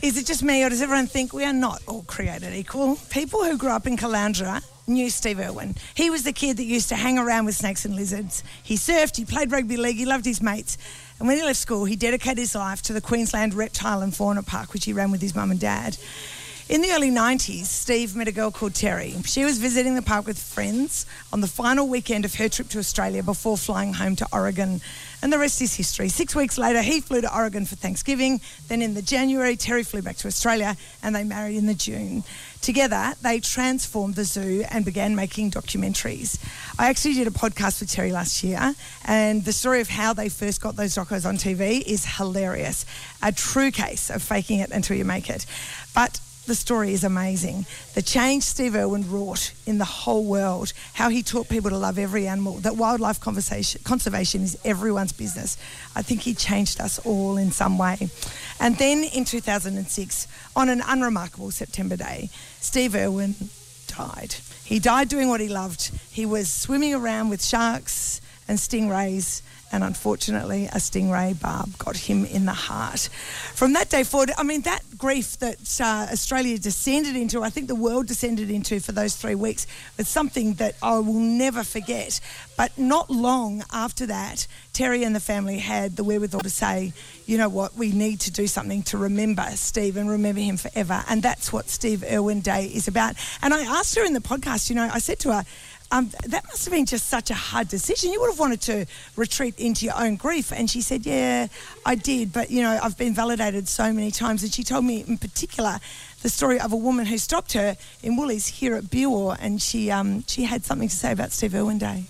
Is it just me, or does everyone think we are not all created equal? People who grew up in Caloundra knew Steve Irwin. He was the kid that used to hang around with snakes and lizards. He surfed, he played rugby league, he loved his mates. And when he left school, he dedicated his life to the Queensland Reptile and Fauna Park, which he ran with his mum and dad. In the early 90s, Steve met a girl called Terri. She was visiting the park with friends on the final weekend of her trip to Australia before flying home to Oregon. And the rest is history. Six weeks later, he flew to Oregon for Thanksgiving. Then in the January, Terri flew back to Australia and they married in the June. Together, they transformed the zoo and began making documentaries. I actually did a podcast with Terri last year, and the story of how they first got those docos on TV is hilarious. A true case of faking it until you make it. But the story is amazing. The change Steve Irwin wrought in the whole world, how he taught people to love every animal, that wildlife conservation is everyone's business. I think he changed us all in some way. And then in 2006, on an unremarkable September day, Steve Irwin died. He died doing what he loved. He was swimming around with sharks and stingrays and unfortunately a stingray barb got him in the heart. From that day forward, I mean, that grief that uh, Australia descended into, I think the world descended into for those three weeks, was something that I will never forget. But not long after that, Terri and the family had the wherewithal to say, you know what, we need to do something to remember Steve and remember him forever. And that's what Steve Irwin Day is about. And I asked her in the podcast, you know, I said to her, um, that must have been just such a hard decision. You would have wanted to retreat into your own grief. And she said, Yeah, I did. But, you know, I've been validated so many times. And she told me in particular the story of a woman who stopped her in Woolies here at Beerwah and she, um, she had something to say about Steve Irwin Day.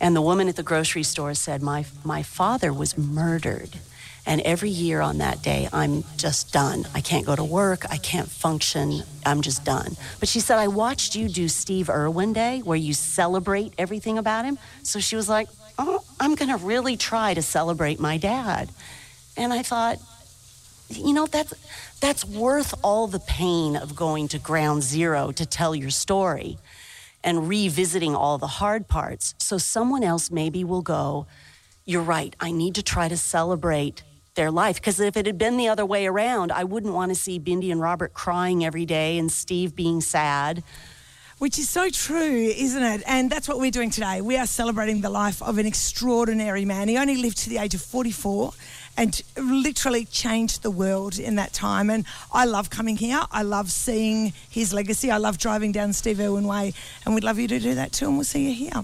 And the woman at the grocery store said, My, my father was murdered. And every year on that day, I'm just done. I can't go to work. I can't function. I'm just done. But she said, I watched you do Steve Irwin Day where you celebrate everything about him. So she was like, Oh, I'm going to really try to celebrate my dad. And I thought, you know, that's, that's worth all the pain of going to ground zero to tell your story and revisiting all the hard parts. So someone else maybe will go, You're right, I need to try to celebrate their life. Because if it had been the other way around, I wouldn't want to see Bindi and Robert crying every day and Steve being sad. Which is so true, isn't it? And that's what we're doing today. We are celebrating the life of an extraordinary man. He only lived to the age of 44 and literally changed the world in that time. And I love coming here. I love seeing his legacy. I love driving down Steve Irwin Way. And we'd love you to do that too. And we'll see you here.